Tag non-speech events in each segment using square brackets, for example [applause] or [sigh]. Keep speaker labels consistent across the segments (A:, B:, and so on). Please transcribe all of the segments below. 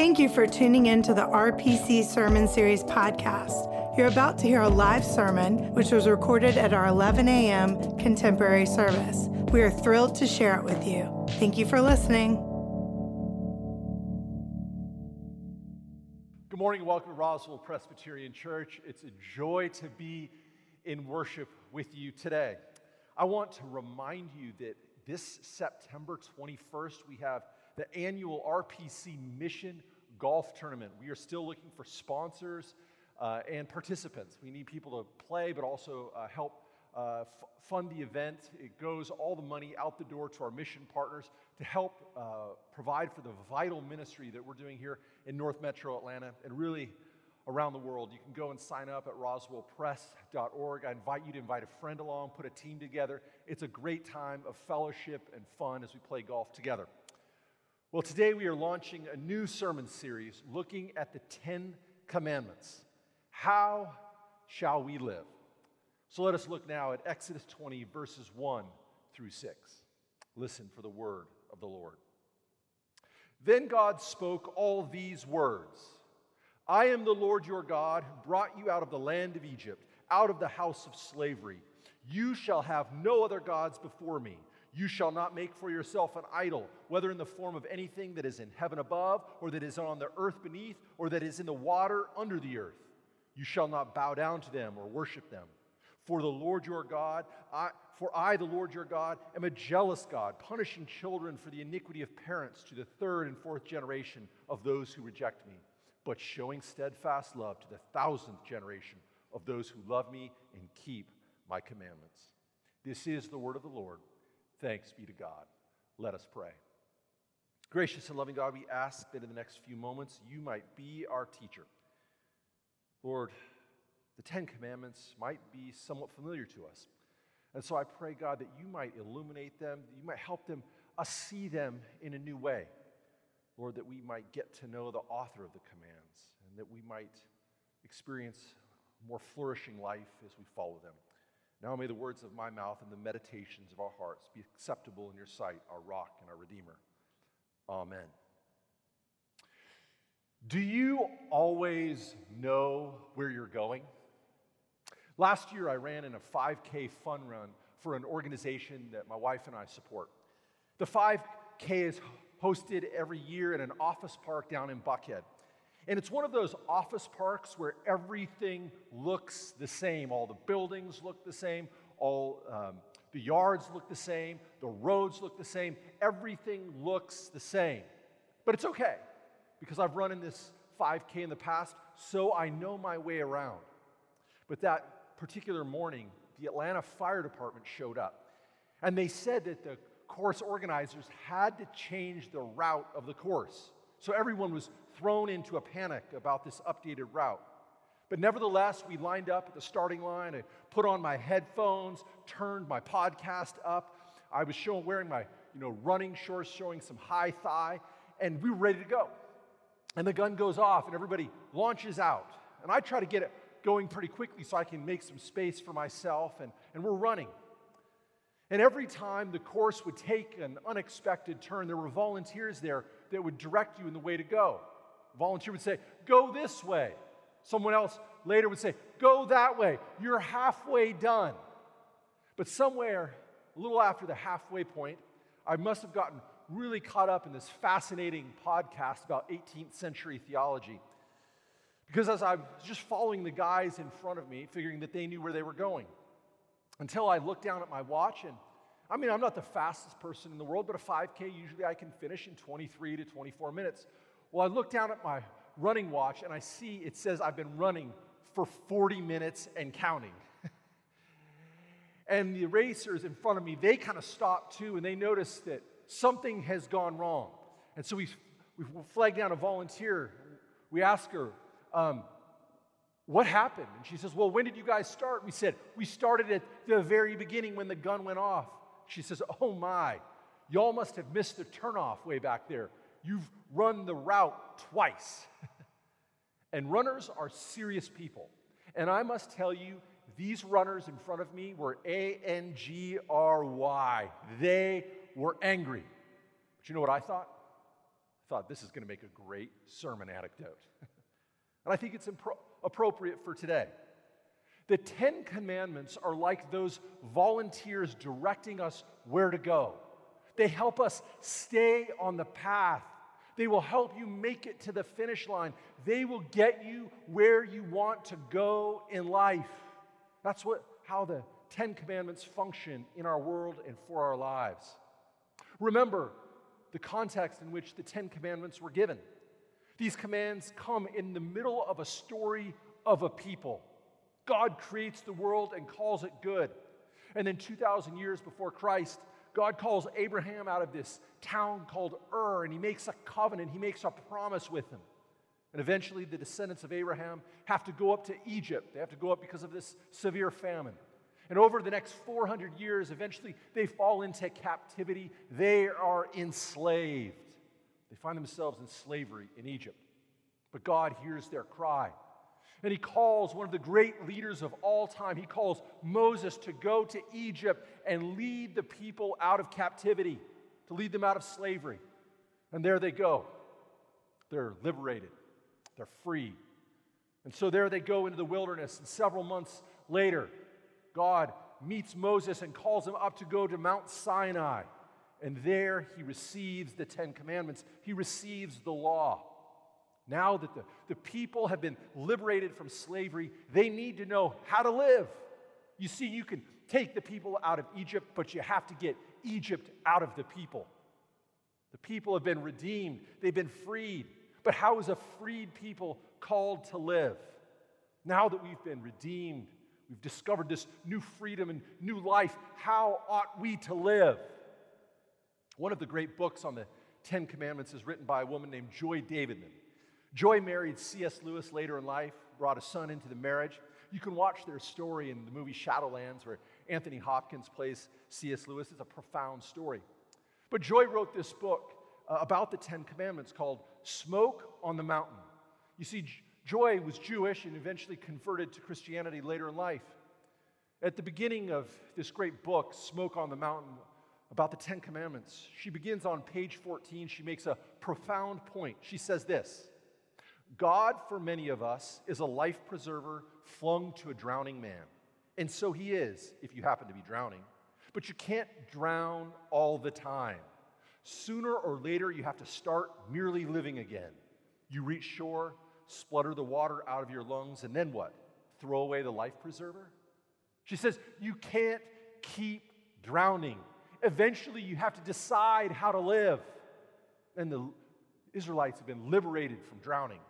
A: Thank you for tuning in to the RPC Sermon Series podcast. You're about to hear a live sermon, which was recorded at our 11 a.m. contemporary service. We are thrilled to share it with you. Thank you for listening.
B: Good morning and welcome to Roswell Presbyterian Church. It's a joy to be in worship with you today. I want to remind you that this September 21st, we have the annual RPC Mission Golf Tournament. We are still looking for sponsors uh, and participants. We need people to play, but also uh, help uh, f- fund the event. It goes all the money out the door to our mission partners to help uh, provide for the vital ministry that we're doing here in North Metro Atlanta and really around the world. You can go and sign up at roswellpres.org. I invite you to invite a friend along, put a team together. It's a great time of fellowship and fun as we play golf together. Well, today we are launching a new sermon series looking at the Ten Commandments. How shall we live? So let us look now at Exodus 20, verses 1 through 6. Listen for the word of the Lord. Then God spoke all these words I am the Lord your God who brought you out of the land of Egypt, out of the house of slavery. You shall have no other gods before me. You shall not make for yourself an idol, whether in the form of anything that is in heaven above, or that is on the earth beneath, or that is in the water under the earth. You shall not bow down to them or worship them. For the Lord your God, I, for I, the Lord your God, am a jealous God, punishing children for the iniquity of parents to the third and fourth generation of those who reject me, but showing steadfast love to the thousandth generation of those who love me and keep my commandments. This is the word of the Lord. Thanks be to God. Let us pray. Gracious and loving God, we ask that in the next few moments you might be our teacher. Lord, the Ten Commandments might be somewhat familiar to us. And so I pray, God, that you might illuminate them, that you might help them us see them in a new way. Lord, that we might get to know the author of the commands and that we might experience more flourishing life as we follow them. Now may the words of my mouth and the meditations of our hearts be acceptable in your sight, our rock and our redeemer. Amen. Do you always know where you're going? Last year, I ran in a 5K fun run for an organization that my wife and I support. The 5K is hosted every year in an office park down in Buckhead. And it's one of those office parks where everything looks the same. All the buildings look the same, all um, the yards look the same, the roads look the same, everything looks the same. But it's okay because I've run in this 5K in the past, so I know my way around. But that particular morning, the Atlanta Fire Department showed up. And they said that the course organizers had to change the route of the course. So everyone was thrown into a panic about this updated route. But nevertheless, we lined up at the starting line. I put on my headphones, turned my podcast up. I was showing, wearing my you know, running shorts, showing some high thigh, and we were ready to go. And the gun goes off, and everybody launches out. And I try to get it going pretty quickly so I can make some space for myself, and, and we're running. And every time the course would take an unexpected turn, there were volunteers there that would direct you in the way to go. A volunteer would say, Go this way. Someone else later would say, Go that way. You're halfway done. But somewhere, a little after the halfway point, I must have gotten really caught up in this fascinating podcast about 18th century theology. Because as I was just following the guys in front of me, figuring that they knew where they were going until I looked down at my watch and I mean, I'm not the fastest person in the world, but a 5K usually I can finish in 23 to 24 minutes. Well, I look down at my running watch and I see it says I've been running for 40 minutes and counting. and the racers in front of me, they kind of stop too and they notice that something has gone wrong. And so we, we flag down a volunteer. We ask her, um, what happened? And she says, Well, when did you guys start? We said, We started at the very beginning when the gun went off. She says, Oh my, y'all must have missed the turnoff way back there. You've run the route twice. [laughs] and runners are serious people. And I must tell you, these runners in front of me were A N G R Y. They were angry. But you know what I thought? I thought this is going to make a great sermon anecdote. [laughs] and I think it's impro- appropriate for today. The Ten Commandments are like those volunteers directing us where to go. They help us stay on the path. They will help you make it to the finish line. They will get you where you want to go in life. That's what, how the Ten Commandments function in our world and for our lives. Remember the context in which the Ten Commandments were given. These commands come in the middle of a story of a people. God creates the world and calls it good. And then 2,000 years before Christ, God calls Abraham out of this town called Ur, and he makes a covenant, he makes a promise with him. And eventually, the descendants of Abraham have to go up to Egypt. They have to go up because of this severe famine. And over the next 400 years, eventually they fall into captivity. They are enslaved. They find themselves in slavery in Egypt. But God hears their cry. And he calls one of the great leaders of all time, he calls Moses to go to Egypt and lead the people out of captivity, to lead them out of slavery. And there they go. They're liberated, they're free. And so there they go into the wilderness. And several months later, God meets Moses and calls him up to go to Mount Sinai. And there he receives the Ten Commandments, he receives the law. Now that the, the people have been liberated from slavery, they need to know how to live. You see, you can take the people out of Egypt, but you have to get Egypt out of the people. The people have been redeemed, they've been freed. But how is a freed people called to live? Now that we've been redeemed, We've discovered this new freedom and new life. How ought we to live? One of the great books on the Ten Commandments is written by a woman named Joy Davidman. Joy married C.S. Lewis later in life, brought a son into the marriage. You can watch their story in the movie Shadowlands, where Anthony Hopkins plays C.S. Lewis. It's a profound story. But Joy wrote this book uh, about the Ten Commandments called Smoke on the Mountain. You see, Joy was Jewish and eventually converted to Christianity later in life. At the beginning of this great book, Smoke on the Mountain, about the Ten Commandments, she begins on page 14. She makes a profound point. She says this God, for many of us, is a life preserver flung to a drowning man. And so he is, if you happen to be drowning. But you can't drown all the time. Sooner or later, you have to start merely living again. You reach shore, splutter the water out of your lungs, and then what? Throw away the life preserver? She says, You can't keep drowning. Eventually, you have to decide how to live. And the Israelites have been liberated from drowning.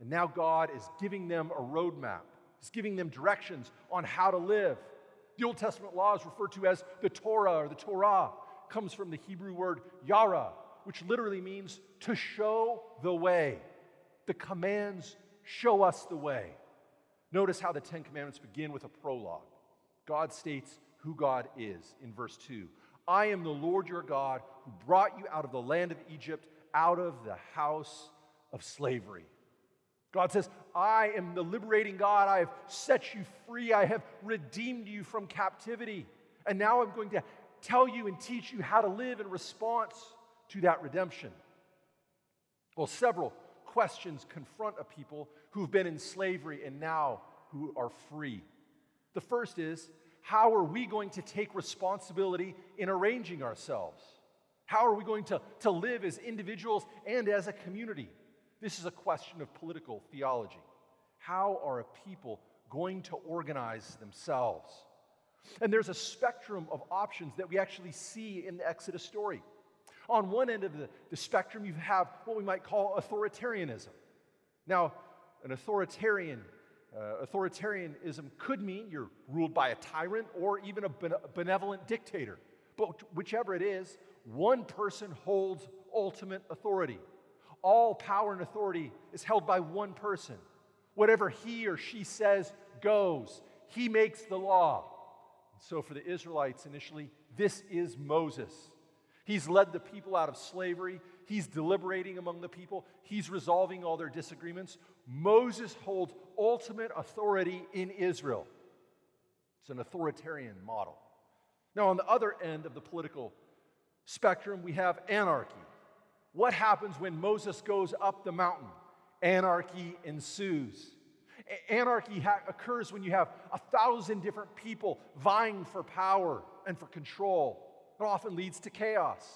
B: And now God is giving them a roadmap, He's giving them directions on how to live. The Old Testament law is referred to as the Torah or the Torah, it comes from the Hebrew word yara, which literally means to show the way. The commands show us the way. Notice how the Ten Commandments begin with a prologue. God states who God is in verse 2. I am the Lord your God who brought you out of the land of Egypt, out of the house of slavery. God says, I am the liberating God. I have set you free. I have redeemed you from captivity. And now I'm going to tell you and teach you how to live in response to that redemption. Well, several questions confront a people who've been in slavery and now who are free. The first is how are we going to take responsibility in arranging ourselves? How are we going to, to live as individuals and as a community? This is a question of political theology. How are a people going to organize themselves? And there's a spectrum of options that we actually see in the Exodus story. On one end of the, the spectrum, you have what we might call authoritarianism. Now, an authoritarian uh, authoritarianism could mean you're ruled by a tyrant or even a benevolent dictator. But whichever it is, one person holds ultimate authority. All power and authority is held by one person. Whatever he or she says goes. He makes the law. so for the Israelites initially, this is Moses. He's led the people out of slavery. He's deliberating among the people. He's resolving all their disagreements. Moses holds ultimate authority in Israel. It's an authoritarian model. Now, on the other end of the political spectrum, we have anarchy, What happens when Moses goes up the mountain? Anarchy ensues. Anarchy ha- occurs when you have a thousand different people vying for power and for control. It often leads to chaos.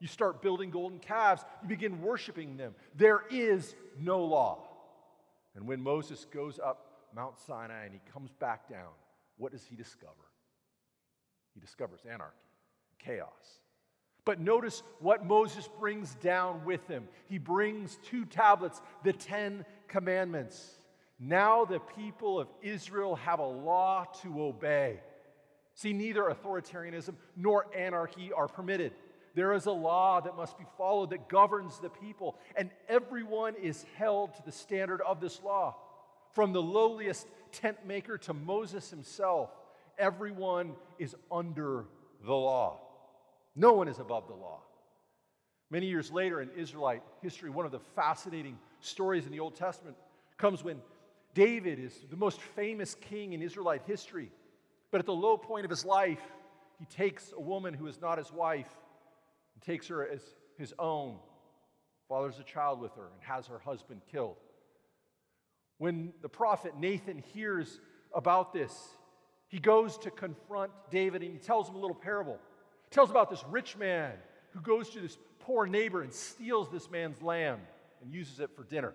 B: You start building golden calves, you begin worshiping them. There is no law. And when Moses goes up Mount Sinai and he comes back down, what does he discover? He discovers anarchy, chaos. But notice what Moses brings down with him. He brings two tablets, the Ten Commandments. Now the people of Israel have a law to obey. See, neither authoritarianism nor anarchy are permitted. There is a law that must be followed that governs the people, and everyone is held to the standard of this law. From the lowliest tent maker to Moses himself, everyone is under the law. No one is above the law. Many years later in Israelite history, one of the fascinating stories in the Old Testament comes when David is the most famous king in Israelite history. But at the low point of his life, he takes a woman who is not his wife and takes her as his own, fathers a child with her, and has her husband killed. When the prophet Nathan hears about this, he goes to confront David and he tells him a little parable. Tells about this rich man who goes to this poor neighbor and steals this man's lamb and uses it for dinner.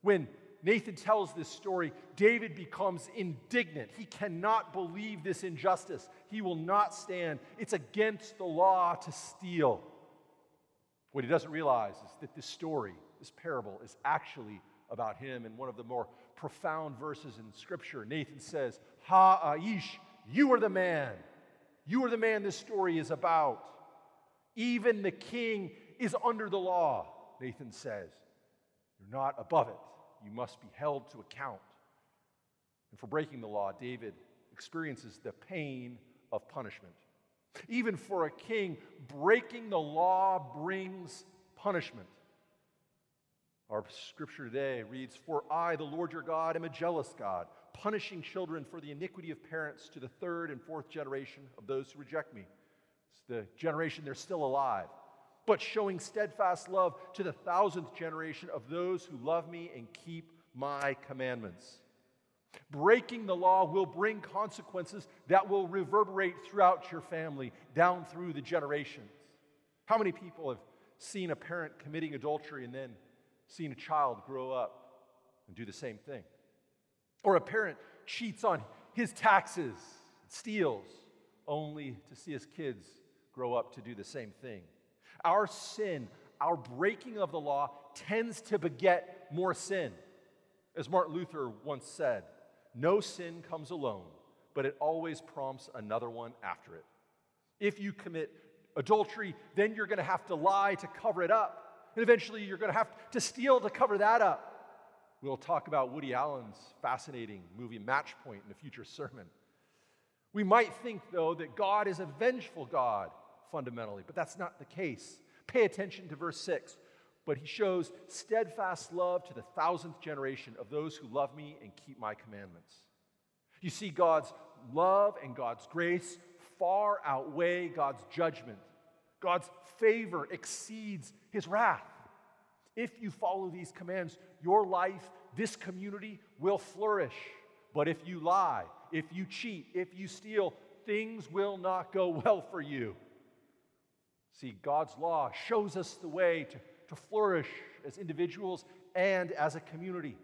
B: When Nathan tells this story, David becomes indignant. He cannot believe this injustice. He will not stand. It's against the law to steal. What he doesn't realize is that this story, this parable, is actually about him. In one of the more profound verses in Scripture, Nathan says, Ha Aish, you are the man. You are the man this story is about. Even the king is under the law, Nathan says. You're not above it you must be held to account. And for breaking the law, David experiences the pain of punishment. Even for a king, breaking the law brings punishment. Our scripture today reads For I, the Lord your God, am a jealous God, punishing children for the iniquity of parents to the third and fourth generation of those who reject me. It's the generation they're still alive but showing steadfast love to the thousandth generation of those who love me and keep my commandments. Breaking the law will bring consequences that will reverberate throughout your family, down through the generations. How many people have seen a parent committing adultery and then seen a child grow up and do the same thing? Or a parent cheats on his taxes, steals, only to see his kids grow up to do the same thing. Our sin, our breaking of the law, tends to beget more sin. As Martin Luther once said, no sin comes alone, but it always prompts another one after it. If you commit adultery, then you're going to have to lie to cover it up. And eventually, you're going to have to steal to cover that up. We'll talk about Woody Allen's fascinating movie Match Point in a future sermon. We might think, though, that God is a vengeful God fundamentally, but that's not the case. Pay attention to verse 6. But he shows steadfast love to the thousandth generation of those who love me and keep my commandments. You see, God's love and God's grace far outweigh God's judgment. God's favor exceeds his wrath. If you follow these commands, your life, this community will flourish. But if you lie, if you cheat, if you steal, things will not go [laughs] well for you. See, God's law shows us the way to, to flourish as individuals and as a community.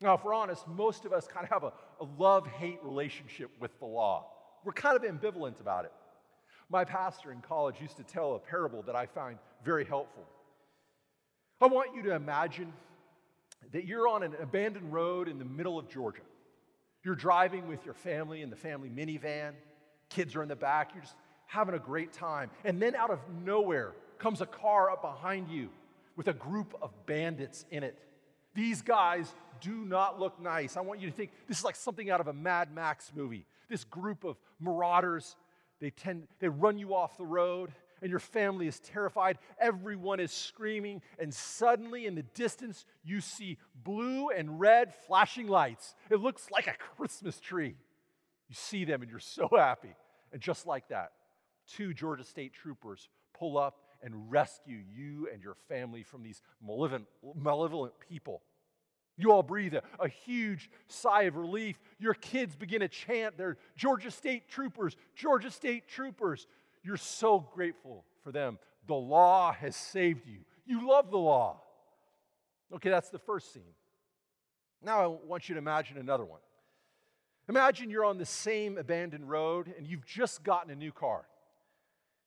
B: Now, if we're honest, most of us kind of have a, a love hate relationship with the law. We're kind of ambivalent about it. My pastor in college used to tell a parable that I find very helpful. I want you to imagine that you're on an abandoned road in the middle of Georgia. You're driving with your family in the family minivan, kids are in the back, you're just having a great time. And then out of nowhere comes a car up behind you with a group of bandits in it. These guys do not look nice. I want you to think this is like something out of a Mad Max movie. This group of marauders, they tend they run you off the road and your family is terrified. Everyone is screaming and suddenly in the distance you see blue and red flashing lights. It looks like a Christmas tree. You see them and you're so [laughs] happy. And just like that, two Georgia State troopers pull up and rescue you and your family from these malevolent, malevolent people. You all breathe a, a, huge sigh of relief. Your kids begin to chant their Georgia State Troopers, Georgia State Troopers. You're so grateful for them. The law has saved you. You love the law. Okay, that's the first scene. Now I want you to imagine another one. Imagine you're on the same abandoned road and you've just gotten a new car.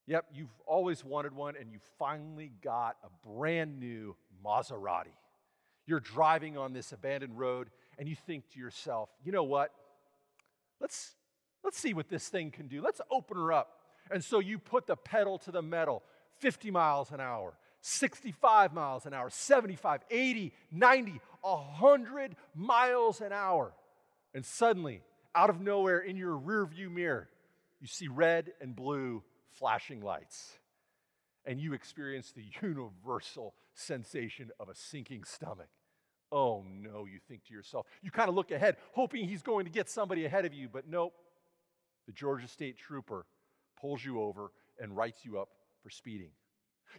B: Yep, you've always wanted one and you finally got a brand new Maserati. You're driving on this abandoned road and you think to yourself, you know what? Let's, let's see what this thing can do. Let's open her up. And so you put the pedal to the metal 50 miles an hour, 65 miles an hour, 75, 80, 90, 100 miles an hour. And suddenly, out of nowhere in your rearview mirror, you see red and blue flashing lights. And you experience the universal sensation of a sinking stomach. Oh no, you think to yourself. You kind of look ahead, hoping he's going to get somebody ahead of you, but nope. The Georgia State Trooper pulls you over and writes you up for speeding.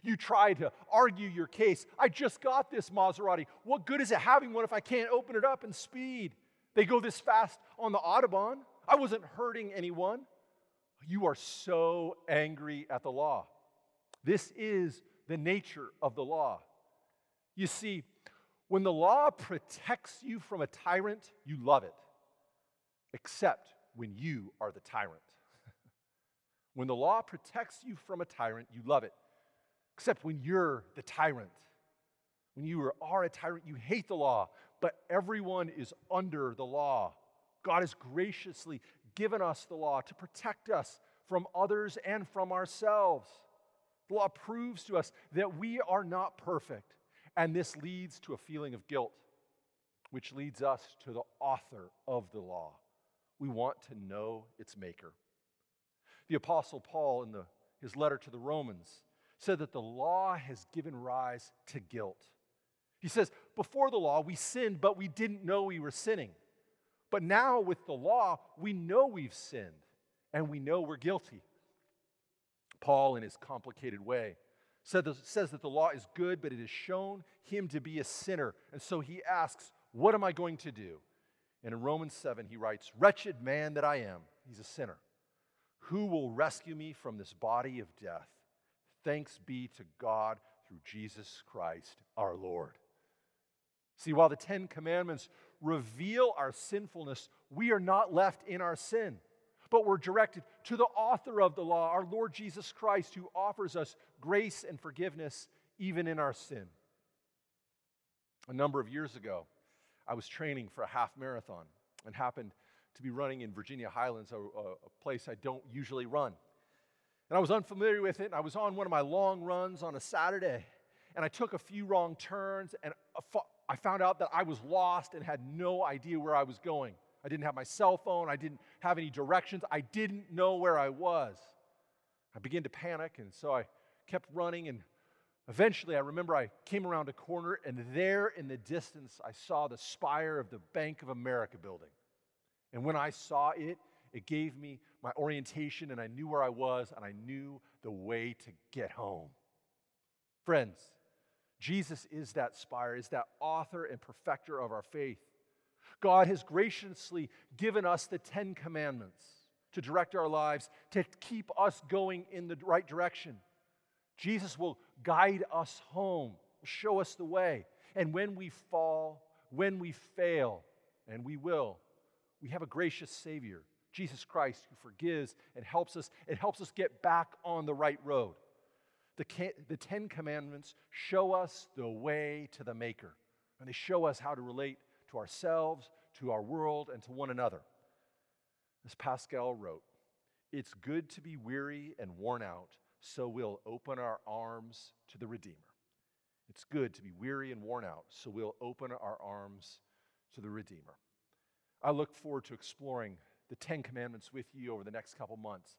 B: You try to argue your case. I just got this Maserati. What good is it having one if I can't open it up and speed? They go this fast on the Autobahn. I wasn't hurting anyone. You are so angry at the law. This is the nature of the law. You see, when the law protects you from a tyrant, you love it, except when you are the tyrant. When the law protects you from a tyrant, you love it, except when you're the tyrant. When you are a tyrant, you hate the law, but everyone is under the law. God has graciously given us the law to protect us from others and from ourselves. The law proves to us that we are not perfect, and this leads to a feeling of guilt, which leads us to the author of the law. We want to know its maker. The Apostle Paul, in the, his letter to the Romans, said that the law has given rise to guilt. He says, Before the law, we sinned, but we didn't know we were sinning. But now, with the law, we know we've sinned and we know we're guilty. Paul, in his complicated way, says that the law is good, but it has shown him to be a sinner. And so he asks, What am I going to do? And in Romans 7, he writes, Wretched man that I am, he's a sinner. Who will rescue me from this body of death? Thanks be to God through Jesus Christ our Lord. See, while the Ten Commandments reveal our sinfulness, we are not left in our sin but we're directed to the author of the law, our Lord Jesus Christ, who offers us grace and forgiveness even in our sin. A number of years ago, I was training for a half marathon and happened to be running in Virginia Highlands, a, a, place I don't usually run. And I was unfamiliar with it, and I was on one of my long runs on a Saturday, and I took a few wrong turns, and I found out that I was lost and had no idea where I was going. I didn't have my cell phone. I didn't have any directions. I didn't know where I was. I began to panic, and so I kept running. And eventually, I remember I came around a corner, and there in the distance, I saw the spire of the Bank of America building. And when I saw it, it gave me my orientation, and I knew where I was, and I knew the way to get home. Friends, Jesus is that spire, is that author and perfecter of our faith. God has graciously given us the Ten Commandments to direct our lives, to keep us going in the right direction. Jesus will guide us home, show us the way. And when we fall, when we fail, and we will, we have a gracious Savior, Jesus Christ, who forgives and helps us and helps us get back on the right road. The, the Ten Commandments show us the way to the Maker, and they show us how to relate to ourselves, to our world, and to one another. As Pascal wrote, it's good to be weary and worn out, so we'll open our arms to the Redeemer. It's good to be weary and worn out, so we'll open our arms to the Redeemer. I look forward to exploring the Ten Commandments with you over the next couple months.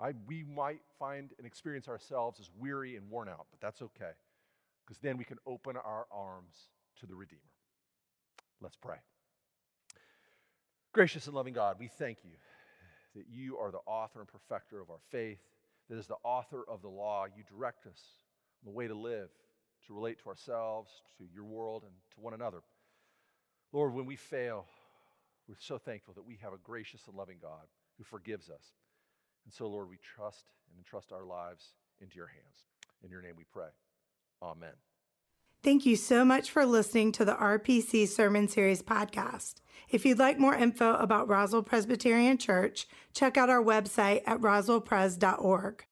B: I, we might find and experience ourselves as weary and worn out, but that's okay, because then we can open our arms to the Redeemer. Let's pray. Gracious and loving God, we thank you that you are the author and perfecter of our faith, that as the author of the law, you direct us on the way to live, to relate to ourselves, to your world, and to one another. Lord, when we fail, we're so thankful that we have a gracious and loving God who forgives us. And so, Lord, we trust and entrust our lives into your hands. In your name we pray. Amen.
A: Thank you so much for listening to the RPC Sermon Series podcast. If you'd like more info about Roswell Presbyterian Church, check out our website at roswellpres.org.